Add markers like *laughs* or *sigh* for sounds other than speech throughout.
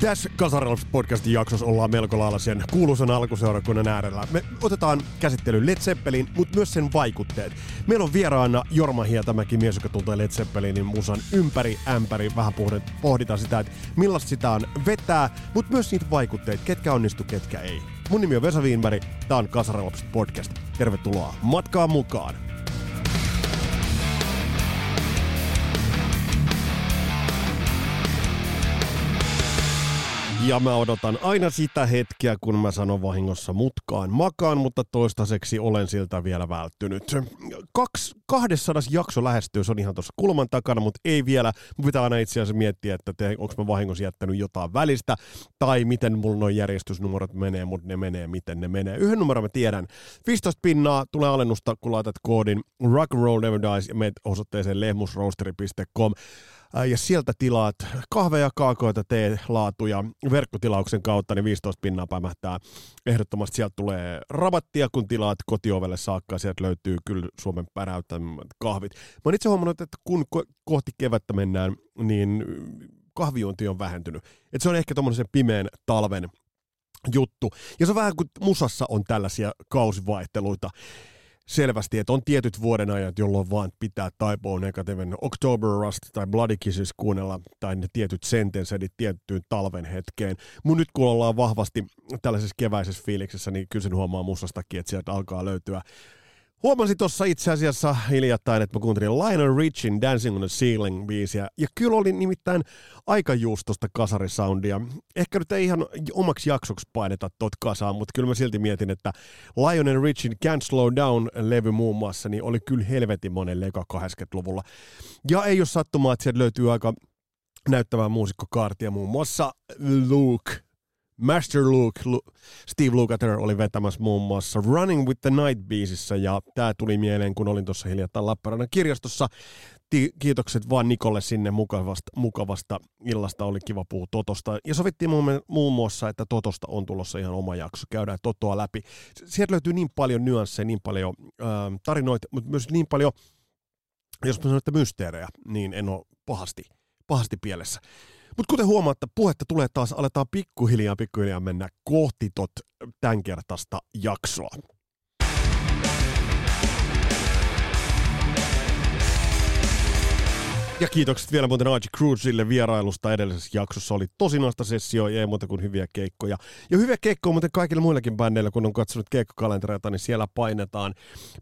Tässä Kasarilaps podcastin jaksossa ollaan melko lailla sen kuuluisan alkuseurakunnan äärellä. Me otetaan käsittelyyn Led Zeppelin, mutta myös sen vaikutteet. Meillä on vieraana Jorma Hietamäki, mies, joka tuntee Led Zeppelinin musan ympäri ämpäri. Vähän pohditaan sitä, että millaista sitä on vetää, mutta myös niitä vaikutteita, ketkä onnistu, ketkä ei. Mun nimi on Vesa Wienberg, tää on Kasarilaps podcast. Tervetuloa matkaan mukaan! Ja mä odotan aina sitä hetkeä, kun mä sanon vahingossa mutkaan makaan, mutta toistaiseksi olen siltä vielä välttynyt. Kaks, 200 jakso lähestyy, se on ihan tuossa kulman takana, mutta ei vielä. Mun pitää aina itse asiassa miettiä, että onko mä vahingossa jättänyt jotain välistä, tai miten mulla noin järjestysnumerot menee, mutta ne menee, miten ne menee. Yhden numeron mä tiedän. 15 pinnaa tulee alennusta, kun laitat koodin Rock Roll Never Dies ja menet osoitteeseen lehmusroasteri.com ja sieltä tilaat kahveja, kaakoita, laatuja verkkotilauksen kautta, niin 15 pinnaa pämähtää. Ehdottomasti sieltä tulee rabattia, kun tilaat kotiovelle saakka, sieltä löytyy kyllä Suomen päräyttämät kahvit. Mä oon itse huomannut, että kun kohti kevättä mennään, niin kahvijuonti on vähentynyt. Et se on ehkä tuommoisen pimeän talven juttu. Ja se on vähän kuin musassa on tällaisia kausivaihteluita selvästi, että on tietyt vuodenajat, jolloin vaan pitää taipua negatiivinen October Rust tai Bloody Kisses kuunnella, tai ne tietyt sentensedit tiettyyn talven hetkeen. Mun nyt kun ollaan vahvasti tällaisessa keväisessä fiiliksessä, niin kyllä sen huomaa mustastakin, että sieltä alkaa löytyä Huomasin tuossa itse asiassa hiljattain, että mä kuuntelin Lionel Richin Dancing on the Ceiling biisiä, ja kyllä oli nimittäin aika just tosta kasarisoundia. Ehkä nyt ei ihan omaksi jaksoksi paineta tot kasaan, mutta kyllä mä silti mietin, että Lionel Richin Can't Slow Down-levy muun muassa, niin oli kyllä helvetin monen leka 80-luvulla. Ja ei ole sattumaa, että sieltä löytyy aika näyttävää muusikkokaartia, muun muassa Luke Master Luke, Lu- Steve Lukather oli vetämässä muun muassa Running with the Night biisissä ja tämä tuli mieleen, kun olin tuossa hiljattain Lappeenrannan kirjastossa. Ti- kiitokset vaan Nikolle sinne mukavasta, mukavasta illasta, oli kiva puhua Totosta. Ja sovittiin muun, muun muassa, että Totosta on tulossa ihan oma jakso, käydään Totoa läpi. Sieltä löytyy niin paljon nyansseja, niin paljon äh, tarinoita, mutta myös niin paljon, jos mä sanon, että mysteerejä, niin en ole pahasti, pahasti pielessä. Mutta kuten huomaatte, puhetta tulee taas, aletaan pikkuhiljaa pikkuhiljaa mennä kohti tot tämänkertaista jaksoa. Ja kiitokset vielä muuten Archie Cruisille vierailusta edellisessä jaksossa. Oli tosinasta sessio ja ei muuta kuin hyviä keikkoja. Ja hyviä keikkoja muuten kaikille muillekin bändeille, kun on katsonut keikkokalentereita, niin siellä painetaan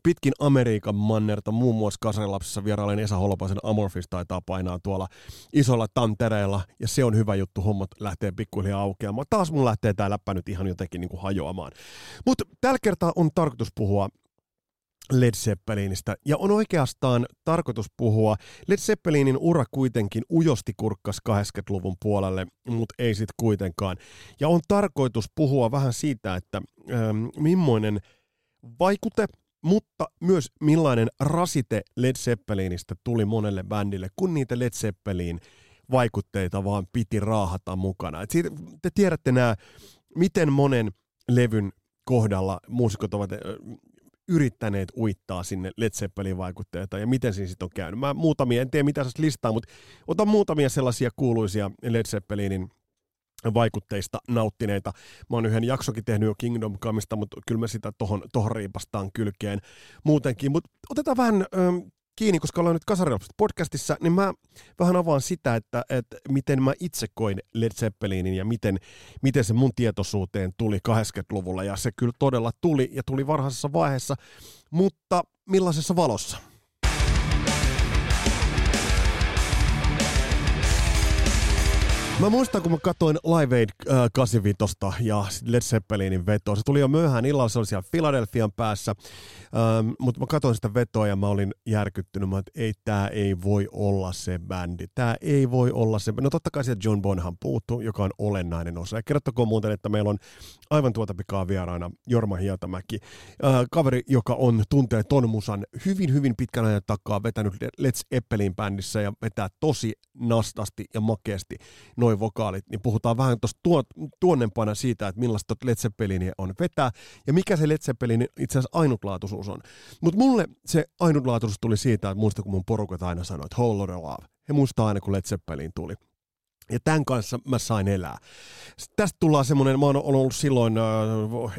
pitkin Amerikan mannerta. Muun muassa Kasarilapsissa vierailen Esa Holopaisen Amorphis taitaa painaa tuolla isolla tantereella. Ja se on hyvä juttu, hommat lähtee pikkuhiljaa aukeamaan. Taas mun lähtee tää läppä nyt ihan jotenkin niin kuin hajoamaan. Mutta tällä kertaa on tarkoitus puhua Led Zeppelinistä. Ja on oikeastaan tarkoitus puhua. Led Zeppelinin ura kuitenkin ujosti kurkkas 80-luvun puolelle, mutta ei sitten kuitenkaan. Ja on tarkoitus puhua vähän siitä, että ähm, millainen vaikute, mutta myös millainen rasite Led Zeppelinistä tuli monelle bändille, kun niitä Led Zeppelin vaikutteita vaan piti raahata mukana. Et siitä, te tiedätte nämä, miten monen levyn kohdalla muusikot ovat yrittäneet uittaa sinne Led Zeppelin vaikutteita ja miten siinä sitten on käynyt. Mä muutamia, en tiedä mitä se listaa, mutta otan muutamia sellaisia kuuluisia Led Zeppelinin vaikutteista nauttineita. Mä oon yhden jaksokin tehnyt jo Kingdom Comeista, mutta kyllä me sitä tohon, tohon riipastaan kylkeen muutenkin. Mutta otetaan vähän kiinni, koska ollaan nyt Kasarilapset podcastissa, niin mä vähän avaan sitä, että, että miten mä itse koin Led Zeppelinin ja miten, miten se mun tietoisuuteen tuli 80-luvulla. Ja se kyllä todella tuli ja tuli varhaisessa vaiheessa, mutta millaisessa valossa? Mä muistan, kun mä katsoin Live Aid äh, 85 ja Led Zeppelinin vetoa. Se tuli jo myöhään illalla, se oli siellä Philadelphian päässä. Ähm, mutta mä katsoin sitä vetoa ja mä olin järkyttynyt. Mä että ei, tää ei voi olla se bändi. Tää ei voi olla se. No totta kai sieltä John Bonham puuttuu, joka on olennainen osa. Ja kerrottakoon muuten, että meillä on aivan tuota pikaa vieraana Jorma Hietamäki. Äh, kaveri, joka on tuntee ton musan hyvin, hyvin pitkän ajan takaa vetänyt Led Zeppelin bändissä ja vetää tosi nastasti ja makeasti noin vokaalit, niin puhutaan vähän tuosta tuo, tuonnempana siitä, että millaista Led Zeppelinia on vetää ja mikä se Led Zeppelin itse asiassa ainutlaatuisuus on. Mutta mulle se ainutlaatuisuus tuli siitä, että muista kun mun porukat aina sanoi, että Whole Love. He muistaa aina, kun Led Zeppelin tuli. Ja tämän kanssa mä sain elää. Sitten tästä tullaan semmoinen, mä oon ollut silloin, äh,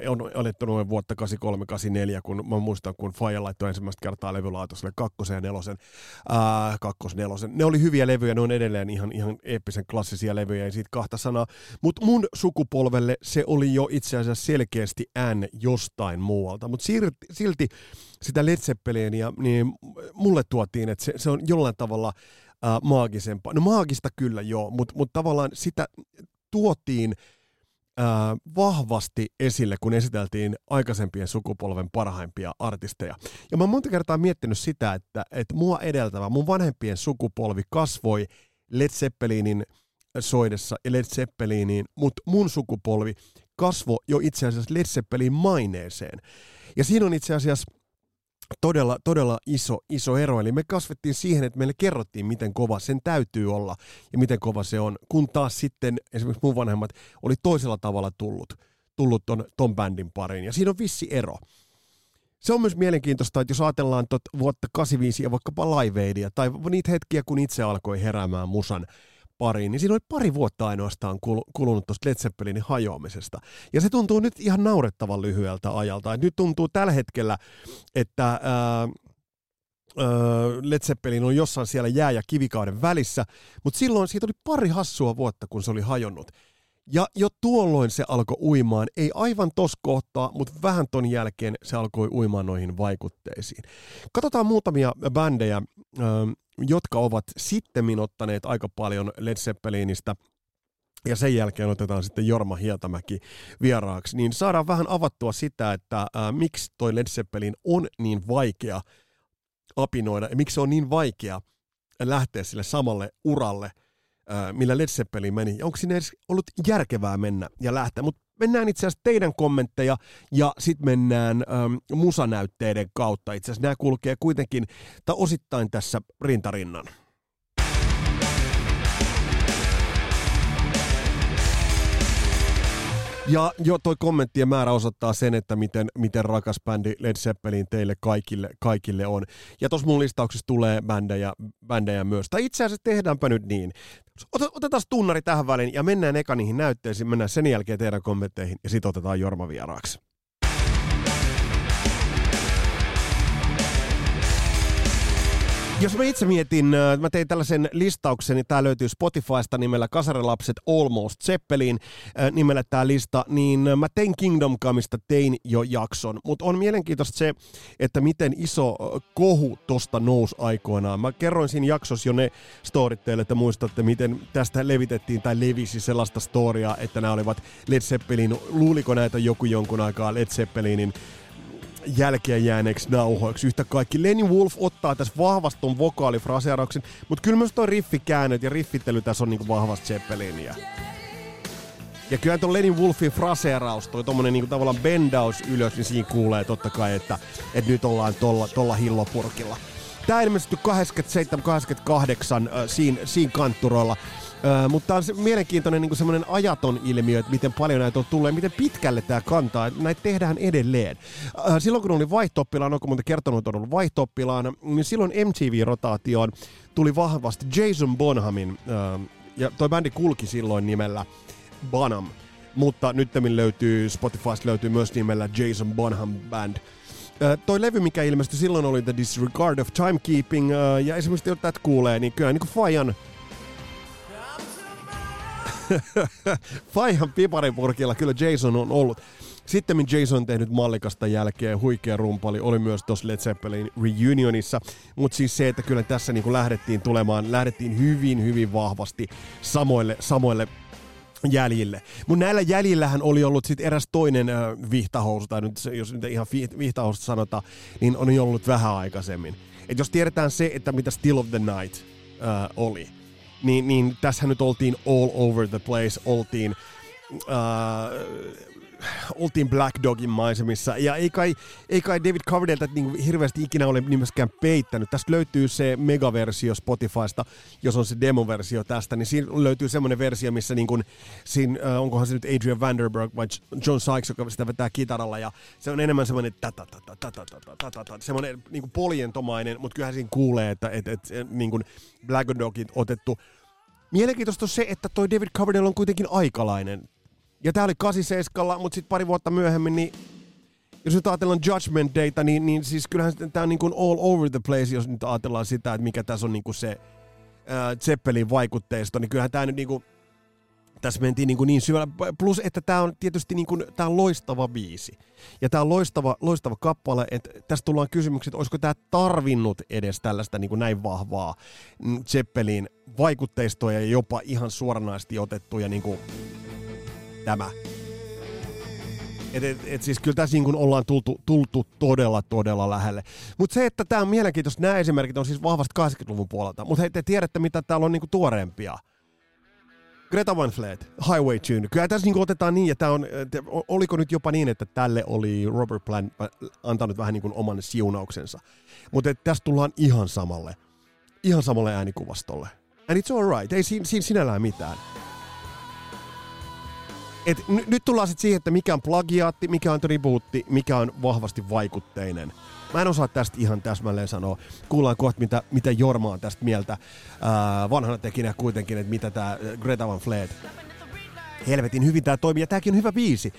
on eletty noin vuotta 83-84, kun mä muistan, kun Faija laittoi ensimmäistä kertaa levylaatoselle kakkosen ja nelosen, äh, kakkos nelosen. Ne oli hyviä levyjä, ne on edelleen ihan, ihan eeppisen klassisia levyjä, ei siitä kahta sanaa. Mutta mun sukupolvelle se oli jo itse asiassa selkeästi N jostain muualta. Mutta silti sitä Led Zeppelinia, niin mulle tuotiin, että se, se on jollain tavalla äh, maagisempaa. No maagista kyllä joo, mutta mut tavallaan sitä tuotiin äh, vahvasti esille, kun esiteltiin aikaisempien sukupolven parhaimpia artisteja. Ja mä oon monta kertaa miettinyt sitä, että, että mua edeltävä, mun vanhempien sukupolvi kasvoi Led Zeppelinin soidessa ja Led Zeppeliniin, mutta mun sukupolvi kasvoi jo itse asiassa Led Zeppelin maineeseen. Ja siinä on itse asiassa todella, todella iso, iso ero. Eli me kasvettiin siihen, että meille kerrottiin, miten kova sen täytyy olla ja miten kova se on, kun taas sitten esimerkiksi mun vanhemmat oli toisella tavalla tullut, tullut ton, ton bändin pariin. Ja siinä on vissi ero. Se on myös mielenkiintoista, että jos ajatellaan tot vuotta 85 ja vaikkapa Live Aidia, tai niitä hetkiä, kun itse alkoi heräämään musan pariin, niin siinä oli pari vuotta ainoastaan kulunut tuosta Led Zeppelinin hajoamisesta. Ja se tuntuu nyt ihan naurettavan lyhyeltä ajalta. Et nyt tuntuu tällä hetkellä, että ää, Led Zeppelin on jossain siellä jää- ja kivikauden välissä, mutta silloin siitä oli pari hassua vuotta, kun se oli hajonnut. Ja jo tuolloin se alkoi uimaan, ei aivan tos kohtaa, mutta vähän ton jälkeen se alkoi uimaan noihin vaikutteisiin. Katsotaan muutamia bändejä, jotka ovat sitten ottaneet aika paljon Led Zeppelinistä ja sen jälkeen otetaan sitten Jorma Hietamäki vieraaksi, niin saadaan vähän avattua sitä, että ää, miksi toi Led Zeppelin on niin vaikea apinoida ja miksi se on niin vaikea lähteä sille samalle uralle, ää, millä Led Zeppelin meni. Onko sinne edes ollut järkevää mennä ja lähteä, mutta mennään itse asiassa teidän kommentteja ja sitten mennään ähm, musanäytteiden kautta. Itse asiassa nämä kulkee kuitenkin, tai osittain tässä rintarinnan. Ja jo toi kommenttien määrä osoittaa sen, että miten, miten rakas bändi Led Zeppelin teille kaikille, kaikille on. Ja tuossa mun listauksessa tulee bändejä, bändejä myös. Tai itse asiassa tehdäänpä nyt niin. Otetaan tunnari tähän väliin ja mennään eka niihin näytteisiin, mennään sen jälkeen teidän kommentteihin ja sitten otetaan Jorma vieraaksi. Jos mä itse mietin, äh, mä tein tällaisen listauksen, niin tää löytyy Spotifysta nimellä Kasarilapset Almost Zeppelin äh, nimellä tämä lista, niin äh, mä tein Kingdom Comeista tein jo jakson, mutta on mielenkiintoista se, että miten iso kohu tosta nousi aikoinaan. Mä kerroin siinä jaksossa jo ne storit teille, että muistatte, miten tästä levitettiin tai levisi sellaista storia, että nämä olivat Led Zeppelin, luuliko näitä joku jonkun aikaa Led Zeppelinin jälkeen jääneeksi nauhoiksi. Yhtä kaikki Lenny Wolf ottaa tässä vahvasti ton vokaalifraseerauksen, mutta kyllä myös toi riffikäännöt ja riffittely tässä on niinku vahvasti Zeppelinia. Ja kyllä tuon Lenny Wolfin fraseeraus, toi tommonen niinku tavallaan bendaus ylös, niin siinä kuulee totta kai, että, että nyt ollaan tolla, tolla hillopurkilla. Tää ilmestyi 87-88 äh, siinä, siinä kantturoilla. Öö, mutta on se mielenkiintoinen niin semmoinen ajaton ilmiö, että miten paljon näitä on ja miten pitkälle tämä kantaa. Näitä tehdään edelleen. Öö, silloin kun olin vaihtooppilaan, onko monta kertonut, että on ollut vaihtooppilaan, niin silloin MTV-rotaatioon tuli vahvasti Jason Bonhamin, öö, ja toi bändi kulki silloin nimellä Bonham, mutta nyt löytyy, Spotifysta löytyy myös nimellä Jason Bonham Band. Toi levy, mikä ilmestyi silloin, oli The Disregard of Timekeeping, ja esimerkiksi tätä kuulee, niin kyllä niin kuin Fajan *laughs* Faihan piparipurkilla kyllä Jason on ollut. Sitten Jason on tehnyt mallikasta jälkeen, huikea rumpali, oli myös tuossa Led Zeppelin reunionissa, mutta siis se, että kyllä tässä niin kuin lähdettiin tulemaan, lähdettiin hyvin, hyvin vahvasti samoille, samoille jäljille. Mutta näillä jäljillähän oli ollut sitten eräs toinen äh, vihtahousu, tai nyt, jos nyt ihan vihtahoususta sanotaan, niin on ollut vähän aikaisemmin. Et jos tiedetään se, että mitä Still of the Night äh, oli, niin, niin tässä nyt oltiin all over the place, oltiin äh, oltiin Black Dogin maisemissa. Ja ei kai, ei kai David Coverdale niin hirveästi ikinä ole nimeskään peittänyt. Tästä löytyy se megaversio Spotifysta, jos on se demoversio tästä, niin siinä löytyy semmoinen versio, missä niin kuin, siinä, äh, onkohan se nyt Adrian Vanderberg vai John Sykes, joka sitä vetää kitaralla, ja se on enemmän semmoinen semmoinen niin kuin polientomainen, mutta kyllähän siinä kuulee, että et, et, niin kuin Black Dogit otettu Mielenkiintoista on se, että toi David Coverdale on kuitenkin aikalainen ja tää oli 87, mutta sitten pari vuotta myöhemmin, niin jos nyt ajatellaan Judgment Dayta, niin, niin siis kyllähän tämä on niin kuin all over the place, jos nyt ajatellaan sitä, että mikä tässä on niin kuin se äh, Zeppelin vaikutteisto, niin kyllähän tämä nyt niin kuin, tässä mentiin niin, kuin niin syvällä. Plus, että tämä on tietysti niin kuin, tää on loistava biisi. Ja tämä on loistava, loistava kappale, että tässä tullaan kysymyksiä, että olisiko tämä tarvinnut edes tällaista niin kuin näin vahvaa Zeppelin vaikutteistoa ja jopa ihan suoranaisesti otettuja niin kuin tämä. Et, et, et siis kyllä tässä niin ollaan tultu, tultu todella, todella lähelle. Mutta se, että tämä on mielenkiintoista, nämä esimerkit on siis vahvasti 80-luvun puolelta. Mutta hei, te tiedätte, mitä täällä on niinku tuoreempia. Greta Van Fleet, Highway Tune. Kyllä tässä niinku otetaan niin, että on, te, oliko nyt jopa niin, että tälle oli Robert Plant antanut vähän niin kuin oman siunauksensa. Mutta tässä tullaan ihan samalle, ihan samalle äänikuvastolle. And it's alright, ei siinä, siinä sinällään mitään et n- nyt tullaan sitten siihen, että mikä on plagiaatti, mikä on tribuutti, mikä on vahvasti vaikutteinen. Mä en osaa tästä ihan täsmälleen sanoa. Kuullaan kohta, mitä, mitä Jorma on tästä mieltä ää, vanhana tekinä kuitenkin, että mitä tämä Greta Van Fleet. Helvetin hyvin tämä toimii, ja tämäkin on hyvä biisi.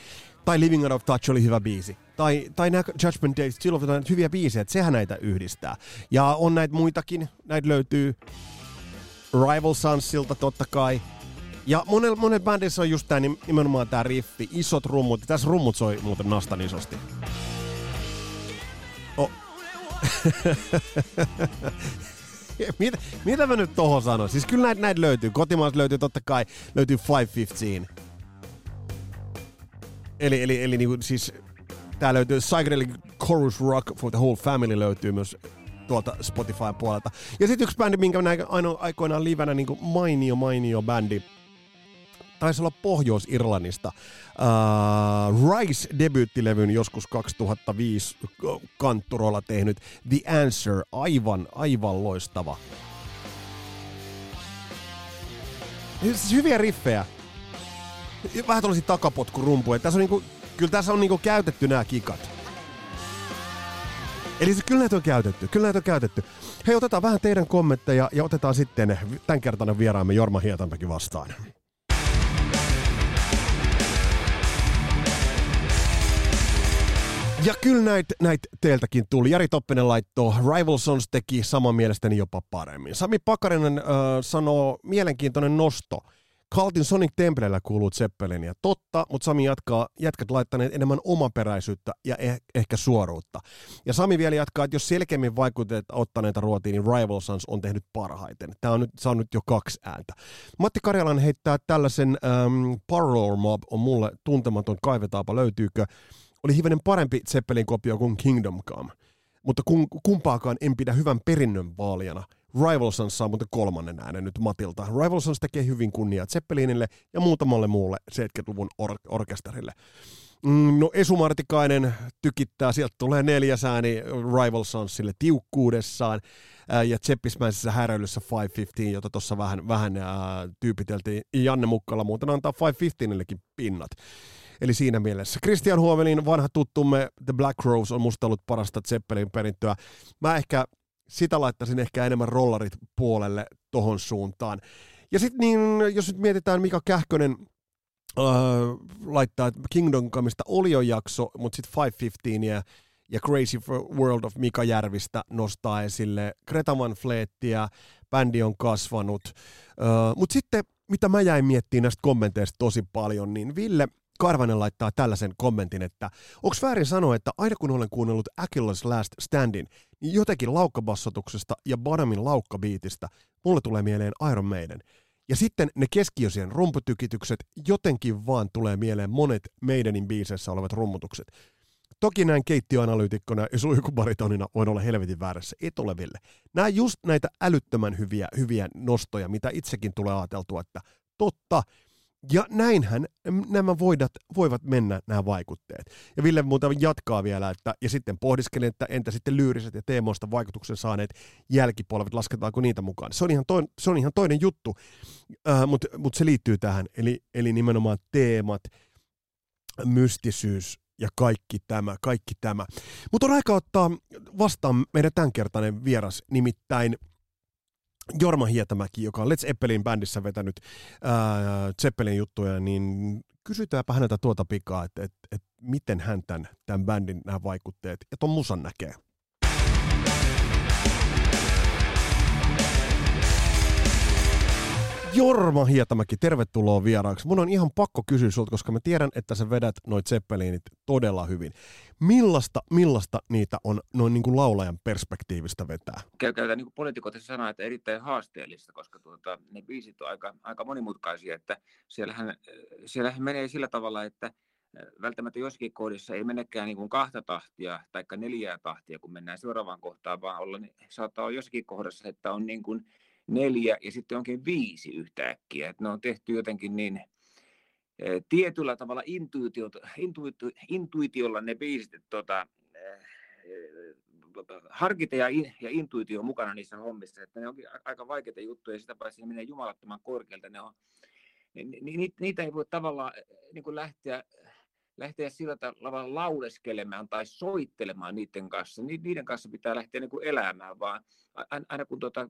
Tai Living Out of Touch oli hyvä biisi. Tai, tai nämä Judgment Day, Still of the hyviä biisejä, että sehän näitä yhdistää. Ja on näitä muitakin, näitä löytyy Rival Sunsilta totta kai. Ja monella, monella bändissä on just tää nimenomaan tää riffi, isot rummut. Tässä rummut soi muuten nastan isosti. Oh. *laughs* mitä, mitä mä nyt tohon sanon? Siis kyllä näitä, näitä löytyy. Kotimaassa löytyy totta kai, löytyy 515. Eli, eli, eli niinku, siis tää löytyy Psychedelic Chorus Rock for the Whole Family löytyy myös tuolta Spotifyn puolelta. Ja sitten yksi bändi, minkä näin aina aikoinaan livenä niin mainio, mainio bändi, taisi olla Pohjois-Irlannista. Uh, Rice debyyttilevyn joskus 2005 kantturolla tehnyt The Answer, aivan, aivan loistava. Siis hyviä riffejä. Vähän tällaisia takapotkurumpuja. Tässä on niinku, kyllä tässä on niinku käytetty nämä kikat. Eli se, kyllä näitä on käytetty, kyllä näitä on käytetty. Hei, otetaan vähän teidän kommentteja ja otetaan sitten tämänkertainen vieraamme Jorma Hietanpäki vastaan. Ja kyllä näitä näit teiltäkin tuli. Jari Toppinen laittoi, Rival Sons teki saman mielestäni jopa paremmin. Sami Pakarinen äh, sanoo, mielenkiintoinen nosto. Kaltin Sonic Templellä kuuluu Zeppelin ja totta, mutta Sami jatkaa, jätkät laittaneet enemmän omaperäisyyttä ja eh, ehkä suoruutta. Ja Sami vielä jatkaa, että jos selkeämmin vaikutet ottaneita ruotiin, niin Rival Sons on tehnyt parhaiten. Tämä on nyt saanut jo kaksi ääntä. Matti Karjalan heittää tällaisen ähm, Parlor Mob on mulle tuntematon, kaivetaapa löytyykö oli hivenen parempi Zeppelin kopio kuin Kingdom Come. Mutta kumpaakaan en pidä hyvän perinnön vaalijana. Rival Sons saa muuten kolmannen äänen nyt Matilta. Rival Sons tekee hyvin kunniaa Zeppelinille ja muutamalle muulle 70-luvun or- orkesterille. Mm, no Esu Martikainen tykittää, sieltä tulee neljäs ääni Rival Sonsille tiukkuudessaan ja tseppismäisessä häröilyssä 515, jota tuossa vähän, vähän ää, tyypiteltiin. Janne Mukkala muuten antaa 515 pinnat. Eli siinä mielessä. Christian Huovelin vanha tuttumme The Black Rose on musta ollut parasta Zeppelin perintöä. Mä ehkä sitä laittaisin ehkä enemmän rollarit puolelle tohon suuntaan. Ja sitten niin, jos nyt mietitään Mika Kähkönen äh, laittaa, Kingdom Comeista oli jo jakso, mutta sitten 515 ja, ja Crazy World of Mika Järvistä nostaa esille. Greta Van Fleettiä, bändi on kasvanut. Äh, mutta sitten, mitä mä jäin miettimään näistä kommenteista tosi paljon, niin Ville Karvanen laittaa tällaisen kommentin, että onko väärin sanoa, että aina kun olen kuunnellut Achilles Last Standin, niin jotenkin laukkabassotuksesta ja Badamin laukkabiitistä mulle tulee mieleen Iron Maiden. Ja sitten ne keskiosien rumputykitykset, jotenkin vaan tulee mieleen monet Maidenin biiseissä olevat rummutukset. Toki näin keittiöanalyytikkona ja suihkubaritonina voin olla helvetin väärässä. Et ole Ville. Nämä just näitä älyttömän hyviä, hyviä nostoja, mitä itsekin tulee ajateltua, että totta, ja näinhän nämä voidat, voivat mennä nämä vaikutteet. Ja Ville muuten jatkaa vielä, että, ja sitten pohdiskeli, että entä sitten lyyriset ja teemoista vaikutuksen saaneet jälkipolvet, lasketaanko niitä mukaan. Se on ihan, toin, se on ihan toinen juttu, äh, mutta mut se liittyy tähän, eli, eli nimenomaan teemat, mystisyys ja kaikki tämä, kaikki tämä. Mutta on aika ottaa vastaan meidän tämänkertainen vieras, nimittäin – Jorma Hietamäki, joka on Let's Zeppelin bändissä vetänyt ää, Zeppelin juttuja, niin kysytäänpä häneltä tuota pikaa, että et, et miten hän tämän, tämän bändin nämä vaikutteet ja ton musan näkee. Jorma Hietamäki, tervetuloa vieraaksi. Mun on ihan pakko kysyä sulta, koska mä tiedän, että sä vedät noit Zeppelinit todella hyvin. Millaista, millaista niitä on noin niin kuin laulajan perspektiivistä vetää? Käytetään niin poliitikot sanoo, että erittäin haasteellista, koska tuota, ne biisit on aika, aika monimutkaisia, että siellähän, siellähän menee sillä tavalla, että välttämättä jossakin kohdissa ei menekään niin kuin kahta tahtia tai neljää tahtia, kun mennään seuraavaan kohtaan, vaan olla, niin saattaa olla jossakin kohdassa, että on niin kuin neljä ja sitten onkin viisi yhtäkkiä. Että ne on tehty jotenkin niin eh, tietyllä tavalla intuitio, intuitio, intuitiolla ne biisit, että tota, eh, harkita ja, ja intuitio mukana niissä hommissa, että ne onkin aika vaikeita juttuja, ja sitä paitsi ne menee jumalattoman korkealta, ne on, ni, ni, niitä ei voi tavallaan eh, niin kuin lähteä, lähteä sillä tavalla lauleskelemaan tai soittelemaan niiden kanssa. Niiden kanssa pitää lähteä niin kuin elämään, vaan aina kun tuota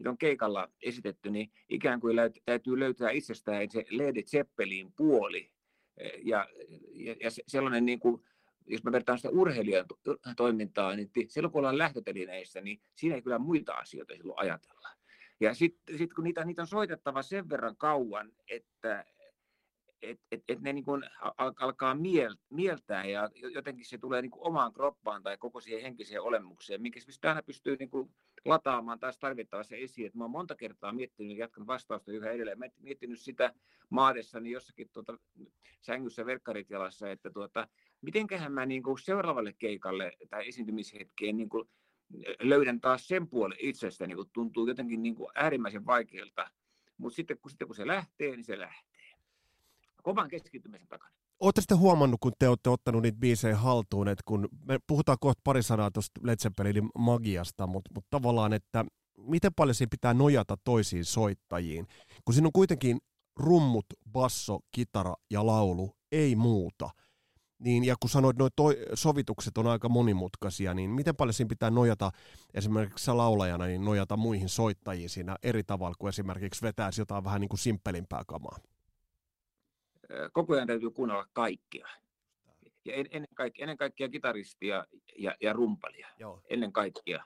niitä on keikalla esitetty, niin ikään kuin täytyy löytää itsestään se Led Zeppelin puoli. E, ja, ja, ja sellainen, niin kuin, jos mä vertaan sitä urheilijan toimintaa, niin silloin kun ollaan lähtötelineissä, niin siinä ei kyllä muita asioita silloin ajatella. Ja sitten sit kun niitä, niitä on soitettava sen verran kauan, että et, et, et ne niin kuin alkaa miel, mieltää ja jotenkin se tulee niin kuin omaan kroppaan tai koko siihen henkiseen olemukseen, minkä se aina pystyy niin kuin lataamaan taas tarvittavassa esiin. Et mä oon monta kertaa miettinyt, jatkan vastausta yhä edelleen, miettinyt sitä maadessani jossakin tuota, sängyssä verkkarit jalassa, että tuota, mitenköhän mä niin kuin seuraavalle keikalle tai esiintymishetkeen niin kuin löydän taas sen puolen itsestäni, kun tuntuu jotenkin niin kuin äärimmäisen vaikealta. Mutta sitten kun, sitten kun se lähtee, niin se lähtee kovan keskittymisen takana. Olette sitten huomannut, kun te olette ottanut niitä biisejä haltuun, että kun me puhutaan kohta pari sanaa tuosta Led Zeppelinin magiasta, mutta, mutta tavallaan, että miten paljon siinä pitää nojata toisiin soittajiin, kun siinä on kuitenkin rummut, basso, kitara ja laulu, ei muuta. Niin, ja kun sanoit, että sovitukset on aika monimutkaisia, niin miten paljon siinä pitää nojata esimerkiksi laulajana, niin nojata muihin soittajiin siinä eri tavalla kuin esimerkiksi vetäisi jotain vähän niin kuin simppelimpää kamaa? Koko ajan täytyy kuunnella kaikkia. Ja en, ennen, kaikkea, ennen kaikkea kitaristia ja, ja rumpalia. Joo. Ennen kaikkea.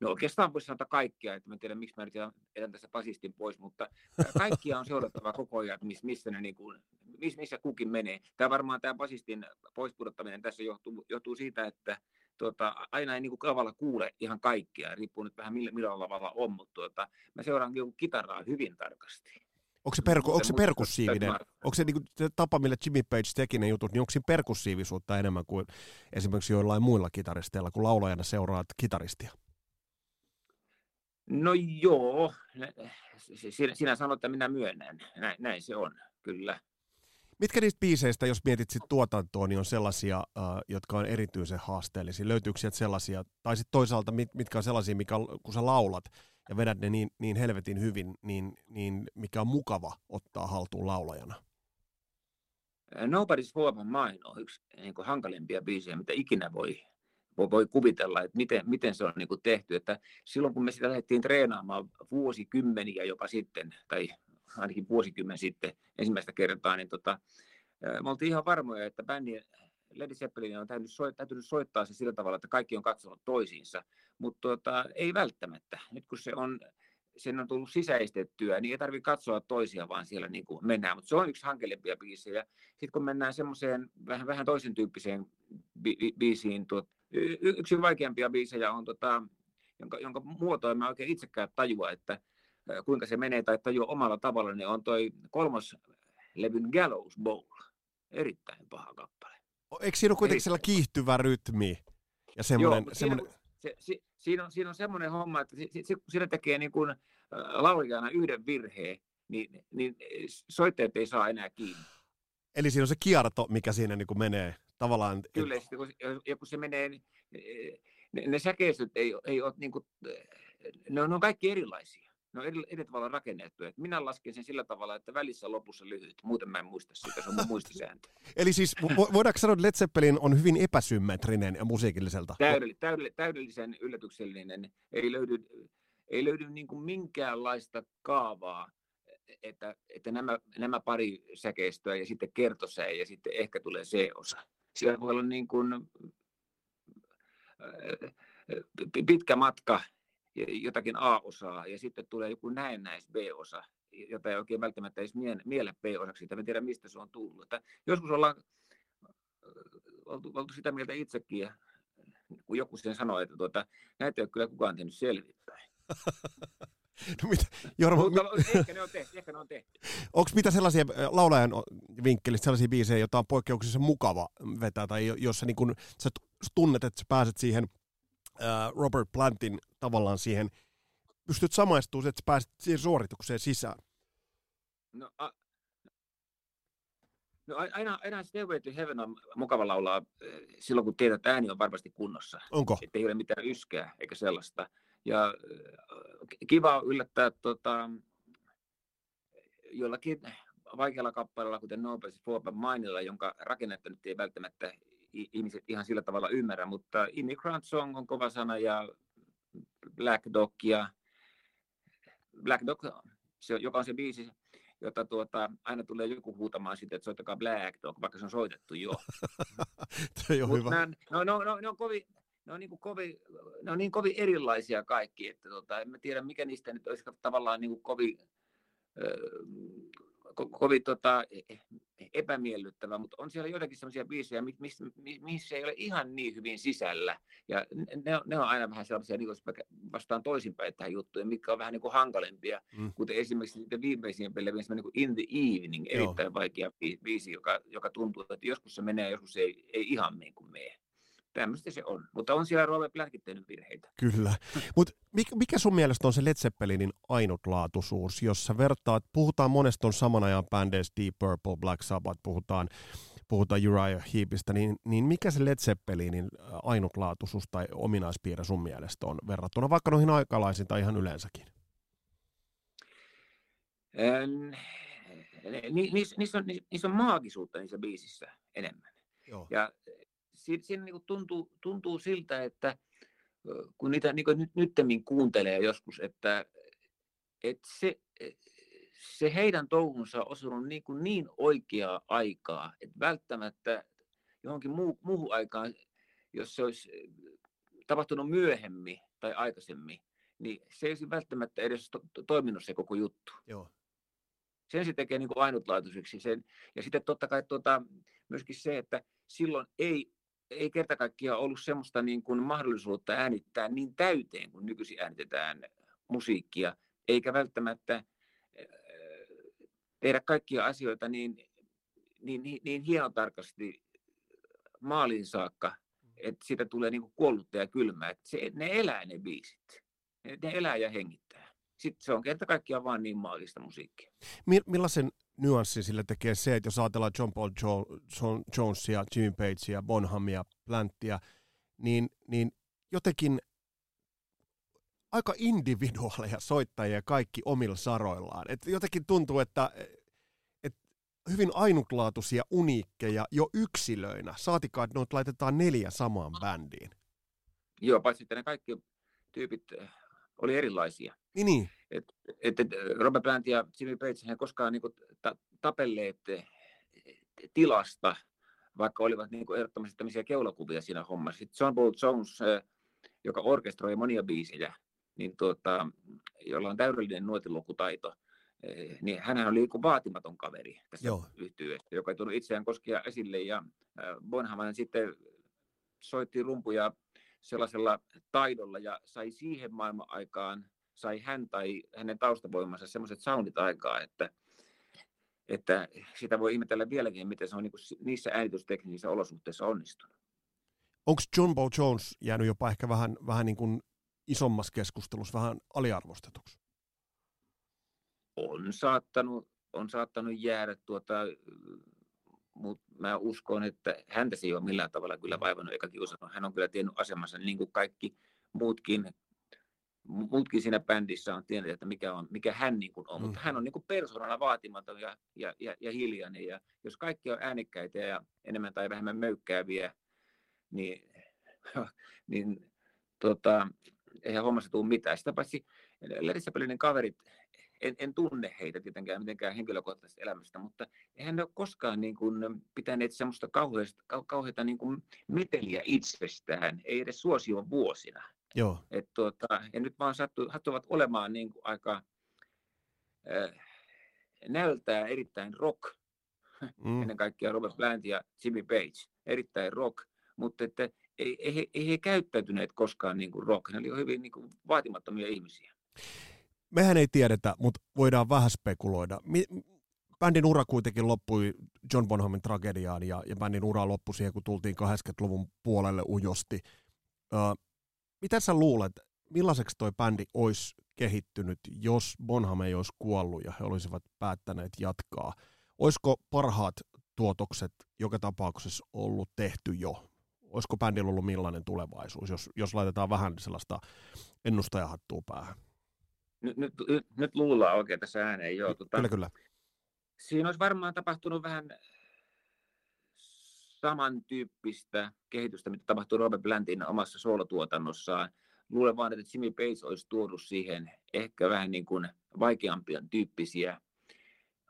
No oikeastaan voisi sanoa kaikkia, että mä en tiedä miksi mä nyt etän tässä pasistin pois, mutta kaikkia on seurattava koko ajan, että missä, ne niin kuin, missä kukin menee. Tämä varmaan tämä basistin poispudottaminen tässä johtuu, johtuu siitä, että tuota, aina ei niin kuin kavalla kuule ihan kaikkia, riippuu nyt vähän millä, millä tavalla on, mutta tuota, mä seuraan kitaraa hyvin tarkasti. Onko se, perku, onko se perkussiivinen? Onko se, niin se tapa, millä Jimmy Page teki ne jutut, niin onko siinä perkussiivisuutta enemmän kuin esimerkiksi joillain muilla kitaristeilla, kun laulajana seuraat kitaristia? No joo, sinä, sinä sanot, että minä myönnän. Näin, näin se on, kyllä. Mitkä niistä biiseistä, jos mietit sit tuotantoa, niin on sellaisia, uh, jotka on erityisen haasteellisia? Löytyykö sieltä sellaisia, tai sitten toisaalta mit, mitkä on sellaisia, mikä, kun sä laulat, ja vedät ne niin, niin helvetin hyvin, niin, niin mikä on mukava ottaa haltuun laulajana? Nobody's for my mind on yksi niin kuin hankalimpia biisejä, mitä ikinä voi, voi, voi kuvitella, että miten, miten se on niin kuin tehty. Että silloin kun me sitä lähdettiin treenaamaan vuosikymmeniä jopa sitten, tai ainakin vuosikymmen sitten ensimmäistä kertaa, niin tota, me oltiin ihan varmoja, että bändin Led Zeppelin on täytynyt, täytynyt soittaa se sillä tavalla, että kaikki on katsonut toisiinsa, mutta tuota, ei välttämättä. Nyt kun se on sen on tullut sisäistettyä, niin ei tarvitse katsoa toisia, vaan siellä niin kuin mennään. Mutta se on yksi hankelempia biisejä. Sitten kun mennään semmoiseen vähän, vähän toisen tyyppiseen bi- biisiin, tuot, y- yksi vaikeampia biisejä on, tota, jonka, jonka muotoa mä oikein itsekään tajua, että kuinka se menee tai tajua omalla tavalla, niin on toi kolmos levyn Gallows Bowl. Erittäin paha kappale. Eikö siinä ole kuitenkin sellainen kiihtyvä rytmi? Ja semmoinen, Joo, semmoinen... Siinä, se, se, siinä, on, siinä on semmoinen homma, että se, se, siinä tekee niin kuin laulijana yhden virheen, niin, niin soittajat ei saa enää kiinni. Eli siinä on se kierto, mikä siinä niin kuin menee tavallaan... Kyllä, et... kun, ja kun se menee, niin ne, ne säkeistöt ei, ei ole, niin kuin, ne, on, ne on kaikki erilaisia. Ne on eri, eri tavalla rakennettu. Et minä lasken sen sillä tavalla, että välissä lopussa lyhyt. Muuten mä en muista sitä, se on mun muistisääntö. *laughs* Eli siis voidaanko sanoa, että Led Zeppelin on hyvin epäsymmetrinen musiikilliselta? Täydell, täydell, täydellisen yllätyksellinen. Ei löydy, ei löydy niin kuin minkäänlaista kaavaa, että, että nämä, nämä pari säkeistöä ja sitten kertosää ja sitten ehkä tulee C-osa. Siellä voi olla niin kuin pitkä matka jotakin A-osaa ja sitten tulee joku näennäis B-osa, jota ei oikein välttämättä edes miele B-osaksi, että en tiedä mistä se on tullut. Että joskus ollaan oltu, oltu sitä mieltä itsekin, ja kun joku sen sanoi, että tuota, näitä ei ole kyllä kukaan tehnyt selvittäin. *laughs* No mitä, Jorma, Mutta mi- ehkä ne on tehty. Ehkä ne on tehty. Onko mitä sellaisia laulajan vinkkelistä sellaisia biisejä, joita on poikkeuksellisen mukava vetää, tai jossa niin kun sä tunnet, että sä pääset siihen äh, Robert Plantin tavallaan siihen, pystyt samaistumaan, että sä pääset siihen suoritukseen sisään? No, a, no aina, aina Stairway to Heaven on mukava laulaa silloin, kun tiedät, että ääni on varmasti kunnossa. Onko? Että ei ole mitään yskää eikä sellaista. Ja kiva yllättää tota, jollakin vaikealla kappaleella, kuten Nobody's for Mindilla, jonka rakennetta nyt ei välttämättä ihmiset ihan sillä tavalla ymmärrä, mutta Immigrant Song on kova sana ja Black Dog ja Black Dog, se, joka on se biisi, jota tuota, aina tulee joku huutamaan sitten, että soittakaa Black Dog, vaikka se on soitettu jo. *laughs* se on hyvä. Nämä, no, no, no, ne on kovin, ne on, niin kuin kovin, ne on niin kovin erilaisia kaikki, että tota, en mä tiedä mikä niistä nyt olisi tavallaan niin kuin kovin, ko, kovin tota, epämiellyttävä, mutta on siellä joitakin sellaisia biisejä, missä, missä ei ole ihan niin hyvin sisällä. Ja ne, on, ne on aina vähän sellaisia niin vastaan toisinpäin tähän juttuun, mikä on vähän niin kuin hankalempia, mm. kuten esimerkiksi niiden viimeisiin leviin, niin kuin In the Evening, erittäin Joo. vaikea biisi, joka, joka tuntuu, että joskus se menee, joskus ei, ei ihan niin kuin mene tämmöistä se on. Mutta on siellä Robert Plankit tehnyt virheitä. Kyllä. *laughs* Mutta mikä, sun mielestä on se Led Zeppelinin ainutlaatuisuus, jos sä vertaat, puhutaan monesta on saman ajan bändeistä, Deep Purple, Black Sabbath, puhutaan, puhutaan Uriah Heepistä, niin, niin mikä se Led Zeppelinin ainutlaatuisuus tai ominaispiirre sun mielestä on verrattuna vaikka noihin aikalaisiin tai ihan yleensäkin? Ähm, niissä, niissä, on, niissä on maagisuutta niissä biisissä enemmän. Joo. Ja siinä, siinä niin tuntuu, tuntuu siltä, että kun niitä niin nyt, nyttemmin kuuntelee joskus, että, että se, se heidän touhunsa on osunut niin, kuin niin oikeaa aikaa, että välttämättä johonkin muu, muuhun aikaan, jos se olisi tapahtunut myöhemmin tai aikaisemmin, niin se ei olisi välttämättä edes to, to, toiminut se koko juttu. Joo. Sen se tekee niin kuin ainutlaatuiseksi. Sen, ja sitten totta kai tuota, myöskin se, että silloin ei ei kerta kaikkiaan ollut semmoista niin kuin mahdollisuutta äänittää niin täyteen, kuin nykyisin äänitetään musiikkia, eikä välttämättä tehdä kaikkia asioita niin, niin, niin, niin hienotarkasti maaliin saakka, että siitä tulee niin kuin kuollutta ja kylmää. Että se, ne elää ne biisit. Ne, ne elää ja hengittää. Sitten se on kerta kaikkiaan vaan niin maagista musiikkia. Millaisen nyanssi sille tekee se, että jos ajatellaan John Paul jo- Jonesia, Jimmy Pagea, Bonhamia, Planttia, niin, niin jotenkin aika individuaaleja soittajia kaikki omilla saroillaan. Et jotenkin tuntuu, että et hyvin ainutlaatuisia, uniikkeja jo yksilöinä. Saatikaan, että noita laitetaan neljä samaan bändiin. Joo, paitsi että ne kaikki tyypit oli erilaisia. Niin, niin. Et, et, et Robert Plant ja Jimmy Page he koskaan niin kuin, ta, tapelleet tilasta, vaikka olivat niin kuin, ehdottomasti tämmöisiä keulakuvia siinä hommassa. Sitten John Paul Jones, joka orkestroi monia biisejä, niin tuota, jolla on täydellinen nuotilukutaito, eh, niin hän oli niin vaatimaton kaveri tässä Joo. joka ei tullut itseään koskea esille. Ja Bonham sitten soitti rumpuja sellaisella taidolla ja sai siihen maailman aikaan, sai hän tai hänen taustavoimansa semmoiset soundit aikaa, että, että sitä voi ihmetellä vieläkin, miten se on niin niissä äänitysteknisissä olosuhteissa onnistunut. Onko John Paul Jones jäänyt jopa ehkä vähän, vähän niin kuin isommassa keskustelussa vähän aliarvostetuksi? On saattanut, on saattanut jäädä, tuota, mutta mä uskon, että häntä se ei ole millään tavalla kyllä vaivannut eikä kiusannut. Hän on kyllä tiennyt asemansa niin kuin kaikki muutkin, muutkin siinä bändissä on tiennyt, että mikä, on, mikä hän niin kuin on. Mm. Mutta hän on niin kuin persoonana vaatimaton ja, ja, ja, ja hiljainen. Ja jos kaikki on äänekkäitä ja enemmän tai vähemmän möykkääviä, niin, *laughs* niin tota, eihän hommassa tule mitään. Sitä paitsi Led Zeppelinin kaverit, en, en tunne heitä tietenkään mitenkään henkilökohtaisesta elämästä, mutta eihän ne ole koskaan niin kuin pitäneet semmoista kauheasta, kauheata niin kuin meteliä itsestään, ei edes suosion vuosina. Joo. Et tuota, ja nyt vaan sattu, sattuvat olemaan niin kuin aika äh, näöltään erittäin rock, mm. ennen kaikkea Robert Plant ja Jimmy Page, erittäin rock, mutta että ei, ei, ei he käyttäytyneet koskaan niin kuin rock, ne oli hyvin niin kuin vaatimattomia ihmisiä. Mehän ei tiedetä, mutta voidaan vähän spekuloida. Mi- bändin ura kuitenkin loppui John Bonhamin tragediaan ja, ja bändin ura loppui siihen, kun tultiin 80-luvun puolelle ujosti. Ö, mitä sä luulet, millaiseksi toi bändi olisi kehittynyt, jos Bonham ei olisi kuollut ja he olisivat päättäneet jatkaa? Olisiko parhaat tuotokset joka tapauksessa ollut tehty jo? olisiko bändillä ollut millainen tulevaisuus, jos, jos laitetaan vähän sellaista ennustajahattua päähän? Nyt, nyt, nyt, nyt luullaan oikein tässä ääneen, joo. Tota, kyllä, kyllä. Siinä olisi varmaan tapahtunut vähän samantyyppistä kehitystä, mitä tapahtui Robert Plantin omassa soolotuotannossaan. Luulen vaan, että Jimmy Page olisi tuonut siihen ehkä vähän niin kuin vaikeampia tyyppisiä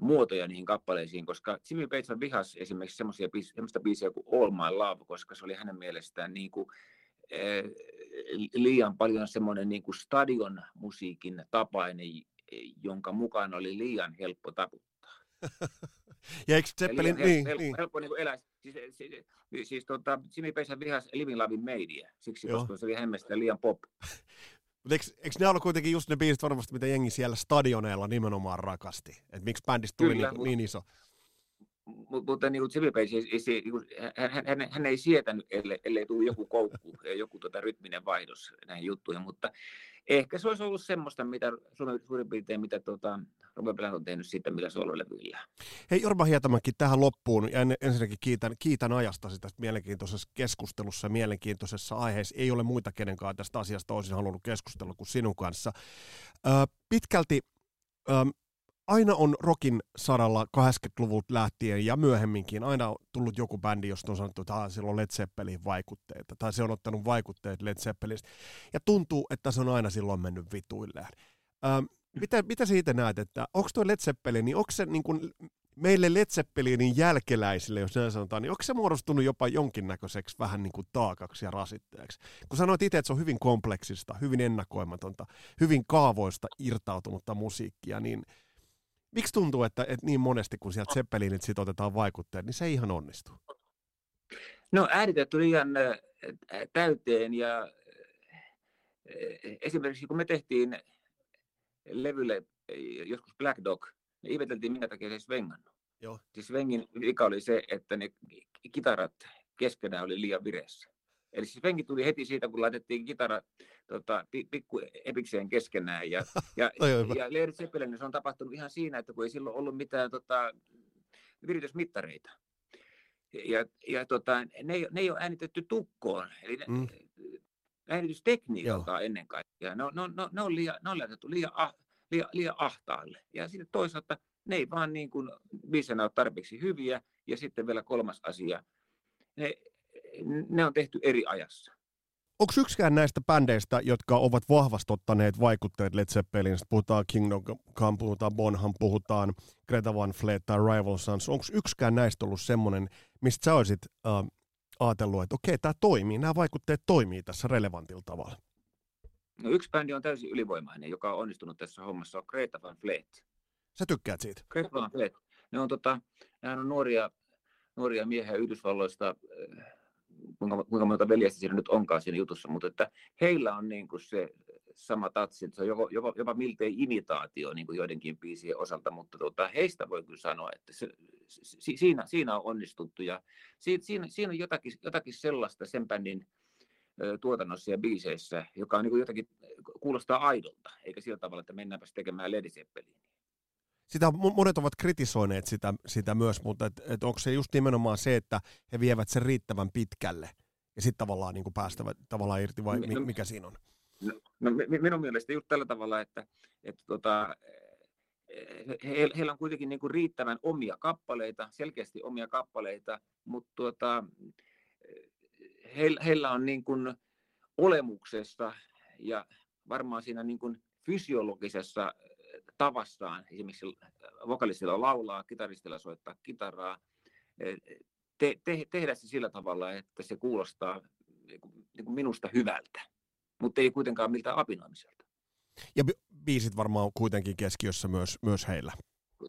muotoja niihin kappaleisiin, koska Jimmy Page vihasi esimerkiksi semmoisia semmoista biisiä kuin All My Love, koska se oli hänen mielestään niin kuin, eh, liian paljon semmoinen niin kuin stadion musiikin tapainen, jonka mukaan oli liian helppo taputtaa. Ja eikö Zeppelin, niin, helppo, niin. helppo niin kuin elää. Siis, siis, siis, siis tota, Jimmy Page vihasi Living Lavin Meidiä, siksi Joo. koska se oli hämmestä liian pop. *laughs* Mutta eikö, eikö ne ollut kuitenkin just ne biisit varmasti, mitä jengi siellä stadioneilla nimenomaan rakasti? Että miksi bändistä tuli Kyllä, niin, niin iso? Mutta niin kuin Jimmy Page, hän, hän, hän, hän ei sietänyt, ellei, ellei tule joku koukku, joku tota rytminen vaihdos näihin juttuihin, mutta ehkä se olisi ollut semmoista, mitä suurin piirtein, mitä tota, Robert Plant on tehnyt siitä, millä soololevyillä. Hei Jorma Hietamäki, tähän loppuun, ja ensinnäkin kiitän, kiitän ajasta tästä mielenkiintoisessa keskustelussa ja mielenkiintoisessa aiheessa. Ei ole muita kenenkaan tästä asiasta olisin halunnut keskustella kuin sinun kanssa. Ö, pitkälti ö, aina on rokin saralla 80-luvulta lähtien ja myöhemminkin aina on tullut joku bändi, josta on sanottu, että sillä on Led Zeppelin vaikutteita, tai se on ottanut vaikutteet Led Zeppelistä, ja tuntuu, että se on aina silloin mennyt vituilleen. Mitä, mitä siitä näet, että onko tuo Led Zeppelin, niin onko se niin kuin meille Led Zeppelinin jälkeläisille, jos näin sanotaan, niin onko se muodostunut jopa jonkinnäköiseksi vähän niin kuin taakaksi ja rasitteeksi? Kun sanoit itse, että se on hyvin kompleksista, hyvin ennakoimatonta, hyvin kaavoista irtautunutta musiikkia, niin – miksi tuntuu, että, että niin monesti kun sieltä Zeppelinit sit otetaan vaikutteet, niin se ei ihan onnistu? No äänitetty liian täyteen ja esimerkiksi kun me tehtiin levylle joskus Black Dog, niin ihmeteltiin minkä takia se ei svengannut. Joo. Siis Svengin vika oli se, että ne kitarat keskenään oli liian vireessä. Eli siis Venki tuli heti siitä, kun laitettiin kitara tota, pikku epikseen keskenään. Ja, *laughs* ja, ja Led Zeppelin se on tapahtunut ihan siinä, että kun ei silloin ollut mitään tota, viritysmittareita. Ja, ja tota, ne, ei, ne ei ole äänitetty tukkoon, eli ne, mm. Äänitystekniikalta ennen kaikkea. Ne, ne, ne, ne, on, liian, ne on laitettu liian, ah, liian, liian ahtaalle. Ja sitten toisaalta ne ei vaan niin kuin biisenä ole tarpeeksi hyviä. Ja sitten vielä kolmas asia, ne ne on tehty eri ajassa. Onko yksikään näistä bändeistä, jotka ovat vahvasti ottaneet vaikutteet Led Zeppelin, puhutaan Kingdom Come, puhutaan Bonham, puhutaan Greta Van Fleet tai Rival Sons, onko yksikään näistä ollut semmoinen, mistä sä olisit äh, ajatellut, että okei, tämä toimii, nämä vaikutteet toimii tässä relevantilla tavalla? No yksi bändi on täysin ylivoimainen, joka on onnistunut tässä hommassa, on Greta Van Fleet. Sä tykkäät siitä? Greta Van Fleet. Ne on, tota, on nuoria, nuoria miehiä Yhdysvalloista, äh, kuinka, kuinka monta veljestä siinä nyt onkaan siinä jutussa, mutta että heillä on niin kuin se sama tatsi, että se on jopa, jopa, jopa miltei imitaatio niin kuin joidenkin biisien osalta, mutta tota, heistä voi kyllä sanoa, että se, si, siinä, siinä on onnistuttu ja si, siinä, siinä on jotakin, jotakin sellaista sen bändin tuotannossa ja biiseissä, joka on niin kuin jotakin, kuulostaa aidolta, eikä sillä tavalla, että mennäänpäs tekemään Led Zeppelin. Sitä monet ovat kritisoineet sitä, sitä myös, mutta et, et onko se just nimenomaan se, että he vievät sen riittävän pitkälle ja sitten tavallaan niin kuin päästävät tavallaan irti vai no, mikä siinä on? No, minun mielestä just tällä tavalla, että, että tota, he, heillä on kuitenkin niin kuin riittävän omia kappaleita, selkeästi omia kappaleita, mutta tuota, heillä, heillä on niin kuin olemuksessa ja varmaan siinä niin kuin fysiologisessa tavassaan, esimerkiksi vokalistilla laulaa, kitaristilla soittaa kitaraa, te, te, tehdä se sillä tavalla, että se kuulostaa niin kuin, niin kuin minusta hyvältä, mutta ei kuitenkaan miltä apinoimiselta. Ja biisit varmaan kuitenkin keskiössä myös, myös heillä.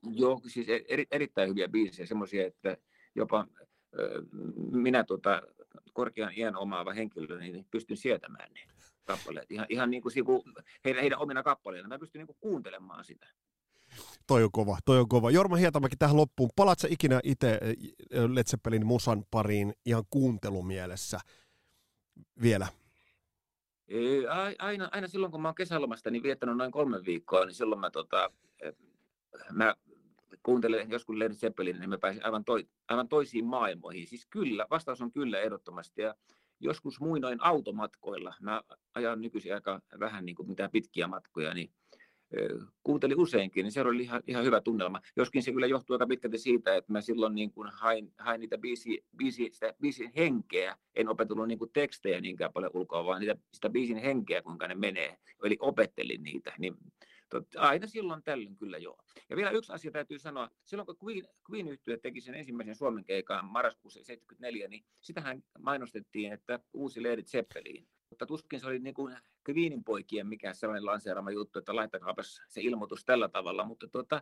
Joo, siis e-, eri, erittäin hyviä biisejä, semmoisia, että jopa minä tota, korkean iän omaava henkilö, niin pystyn sietämään ne kappaleet. Ihan, ihan niin kuin heidän, heidän omina kappaleina. Mä pystyn niin kuin kuuntelemaan sitä. Toi on kova, toi on kova. Jorma Hietamäki tähän loppuun. Palatko ikinä itse Led Zeppelin musan pariin ihan kuuntelumielessä vielä? Aina, aina silloin, kun mä oon kesälomasta niin viettänyt noin kolme viikkoa, niin silloin mä, tota, mä kuuntelen joskus Led Zeppelin, niin mä pääsin aivan, toi, aivan toisiin maailmoihin. Siis kyllä, vastaus on kyllä ehdottomasti. Ja joskus muinoin automatkoilla, mä ajan nykyisin aika vähän niin kuin mitään pitkiä matkoja, niin kuuntelin useinkin, niin se oli ihan, ihan hyvä tunnelma. Joskin se kyllä johtuu aika pitkälti siitä, että mä silloin niin kuin hain, hain niitä biisi, biisi, sitä biisin henkeä. En opetellut niin kuin tekstejä niinkään paljon ulkoa, vaan niitä, sitä biisin henkeä, kuinka ne menee. Eli opettelin niitä. Niin Totta, aina silloin tällöin kyllä joo. Ja vielä yksi asia täytyy sanoa. Silloin kun Queen, Queen yhtye teki sen ensimmäisen Suomen keikan marraskuussa 74, niin sitähän mainostettiin, että uusi Led Zeppelin. Mutta tuskin se oli niin kuin Queenin poikien mikä sellainen lanseerama juttu, että laittakaapas se ilmoitus tällä tavalla. Mutta tuota,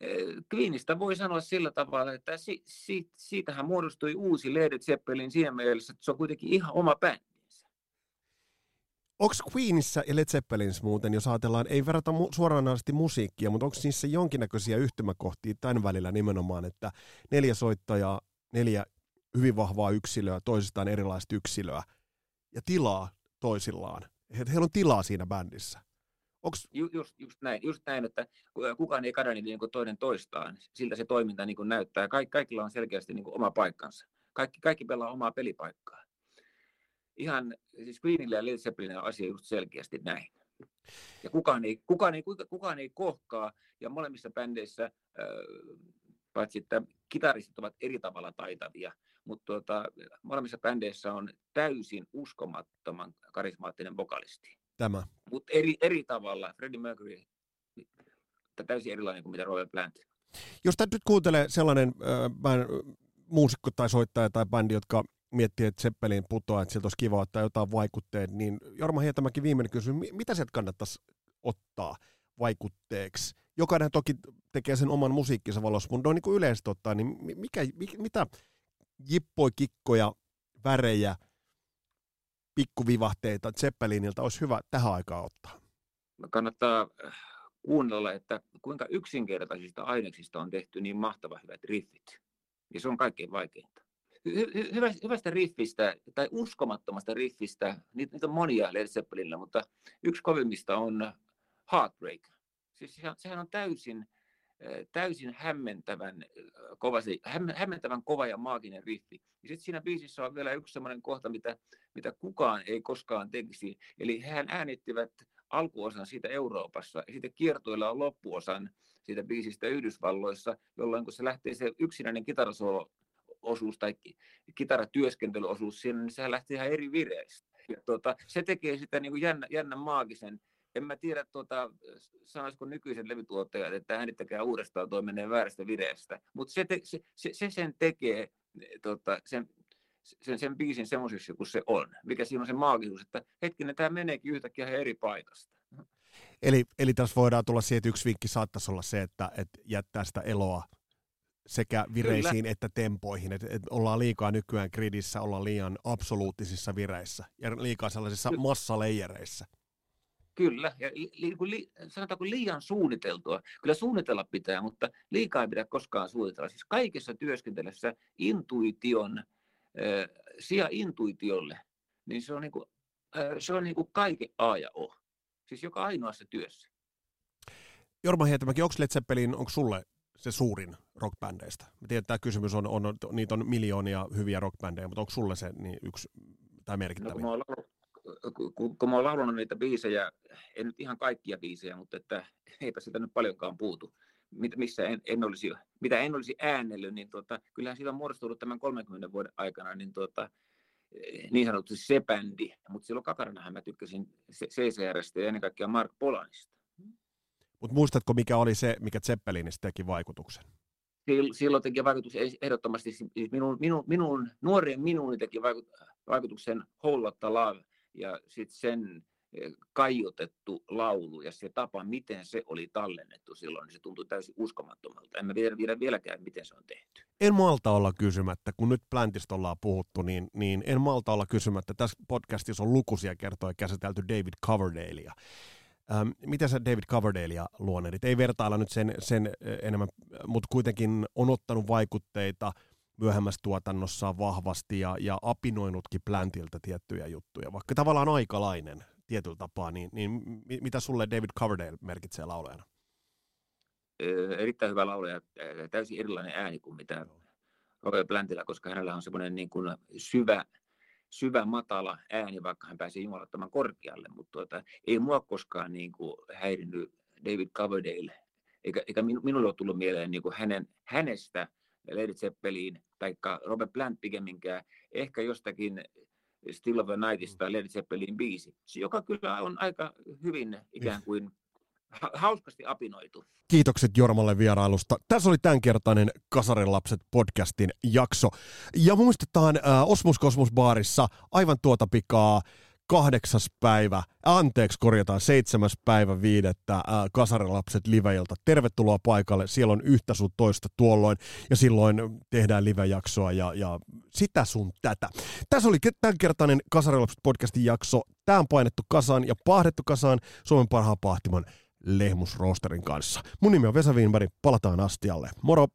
eh, Queenistä voi sanoa sillä tavalla, että si, si, siitähän muodostui uusi Led Zeppelin siinä mielessä, että se on kuitenkin ihan oma bändi. Onko Queenissa ja Led Zeppelins muuten, jos ajatellaan, ei verrata mu- suoranaisesti musiikkia, mutta onko niissä jonkinnäköisiä yhtymäkohtia tämän välillä nimenomaan, että neljä soittajaa, neljä hyvin vahvaa yksilöä, toisistaan erilaista yksilöä ja tilaa toisillaan. Heillä on tilaa siinä bändissä. Onks... Ju, just, just, näin, just näin, että kukaan ei kada niitä niin toinen toistaan. Siltä se toiminta niin kuin näyttää. Kaik, kaikilla on selkeästi niin kuin oma paikkansa. Kaikki, kaikki pelaa omaa pelipaikkaa ihan, siis Queenille ja Led on asia just selkeästi näin. Ja kukaan ei, kukaan ei, kukaan ei kohkaa, ja molemmissa bändeissä, paitsi että kitaristit ovat eri tavalla taitavia, mutta tuota, molemmissa bändeissä on täysin uskomattoman karismaattinen vokalisti. Tämä. Mutta eri, eri tavalla. Freddie Mercury täysin erilainen kuin mitä Robert Plant. Jos nyt kuuntelee sellainen äh, muusikko tai soittaja tai bändi, jotka miettii, että Zeppelin putoaa, että sieltä olisi kiva ottaa jotain vaikutteet, niin Jorma Hietämäki viimeinen kysymys, mitä sieltä kannattaisi ottaa vaikutteeksi? Jokainen toki tekee sen oman musiikkinsa valossa, mutta on niin kuin yleisesti ottaa, niin mikä, mikä, mitä jippoi, kikkoja, värejä, pikkuvivahteita Zeppeliniltä olisi hyvä tähän aikaan ottaa? Kannattaa äh, kuunnella, että kuinka yksinkertaisista aineksista on tehty niin mahtava hyvät riffit. Ja se on kaikkein vaikeinta hy- hyvä, hyvästä riffistä tai uskomattomasta riffistä, niitä, niitä on monia Led Zeppelinillä, mutta yksi kovimmista on Heartbreak. Siis sehän on täysin, täysin hämmentävän kova, se, hämmentävän kova ja maaginen riffi. Ja sitten siinä biisissä on vielä yksi sellainen kohta, mitä, mitä kukaan ei koskaan tekisi. Eli hän äänittivät alkuosan siitä Euroopassa ja sitten kiertoilla on loppuosan siitä biisistä Yhdysvalloissa, jolloin kun se lähtee se yksinäinen kitarasolo osuus tai kitaratyöskentelyosuus siinä, niin sehän lähti ihan eri vireistä. Ja tuota, se tekee sitä niin kuin jännä, jännän maagisen. En mä tiedä, tuota, sanoisiko nykyiset levytuottajat, että äänittäkää uudestaan, tuo menee väärästä vireestä. Mutta se, te, se, se, se, sen tekee tota, sen, sen, sen biisin semmoiseksi kuin se on. Mikä siinä on se maagisuus, että hetkinen, tämä meneekin yhtäkkiä eri paikasta. Eli, eli tässä voidaan tulla siihen, että yksi vinkki saattaisi olla se, että, että jättää sitä eloa sekä vireisiin Kyllä. että tempoihin. Että et ollaan liikaa nykyään gridissä, ollaan liian absoluuttisissa vireissä ja liikaa sellaisissa massaleijereissä. Kyllä, ja li, li, li, sanotaanko liian suunniteltua. Kyllä suunnitella pitää, mutta liikaa ei pidä koskaan suunnitella. Siis kaikessa työskentelyssä intuition, äh, sija intuitiolle, niin se on, niin kuin, äh, se on niin kuin kaiken A ja O. Siis joka ainoassa työssä. Jorma Hietämäki, onko Led Zeppelin, onko sulle se suurin rockbändeistä? Mä tiedän, että tämä kysymys on, on, niitä on miljoonia hyviä rockbändejä, mutta onko sulle se niin yksi tai merkittävä? No, kun, mä oon kun, kun mä oon laulunut niitä biisejä, en nyt ihan kaikkia biisejä, mutta että *laughs* eipä sitä nyt paljonkaan puutu, missä en, en olisi, mitä en olisi äänellyt, niin tota, kyllähän siitä on muodostunut tämän 30 vuoden aikana niin, tota, niin sanotusti se bändi, mutta silloin kakaranahan mä tykkäsin CCRstä ja ennen kaikkea Mark Polanista. Mutta muistatko, mikä oli se, mikä Zeppelinissä teki vaikutuksen? Silloin teki vaikutus ehdottomasti, siis minun, minun, minun nuorien minuun teki vaikutuksen Whole Lotta Love ja sitten sen eh, kaiutettu laulu ja se tapa, miten se oli tallennettu silloin, niin se tuntui täysin uskomattomalta. En mä tiedä vieläkään, miten se on tehty. En malta olla kysymättä, kun nyt Plantista ollaan puhuttu, niin, niin en malta olla kysymättä. Tässä podcastissa on lukuisia kertoja käsitelty David Coverdalea. Ähm, miten sä David Coverdalea luonnehdit? Ei vertailla nyt sen, sen eh, enemmän, mutta kuitenkin on ottanut vaikutteita myöhemmässä tuotannossaan vahvasti ja, ja apinoinutkin Plantilta tiettyjä juttuja, vaikka tavallaan aikalainen tietyllä tapaa, niin, niin mitä sulle David Coverdale merkitsee laulajana? Erittäin hyvä laulaja, täysin erilainen ääni kuin mitä Robert Plantilla, koska hänellä on semmoinen niin kuin syvä, syvä, matala ääni, vaikka hän pääsee jumalattoman korkealle, mutta tuota, ei mua koskaan niin kuin häirinnyt David Coverdale, eikä, eikä minulle ole tullut mieleen niin kuin hänen, hänestä Led Zeppelin tai Robert Plant pikemminkään, ehkä jostakin Still of a Nightista mm. Led Zeppelin biisi, joka kyllä on aika hyvin ikään kuin hauskasti apinoitu. Kiitokset Jormalle vierailusta. Tässä oli tämänkertainen Kasarin lapset podcastin jakso. Ja muistetaan äh, Osmus Kosmos baarissa aivan tuota pikaa kahdeksas päivä, anteeksi korjataan, seitsemäs päivä viidettä ää, Kasarilapset liveilta. Tervetuloa paikalle, siellä on yhtä sun toista tuolloin ja silloin tehdään livejaksoa ja, ja sitä sun tätä. Tässä oli tämänkertainen Kasarilapset podcastin jakso. Tämä on painettu kasaan ja pahdettu kasaan Suomen parhaan pahtimon Lehmus Roosterin kanssa. Mun nimi on Vesa Wienberg, palataan astialle. Moro!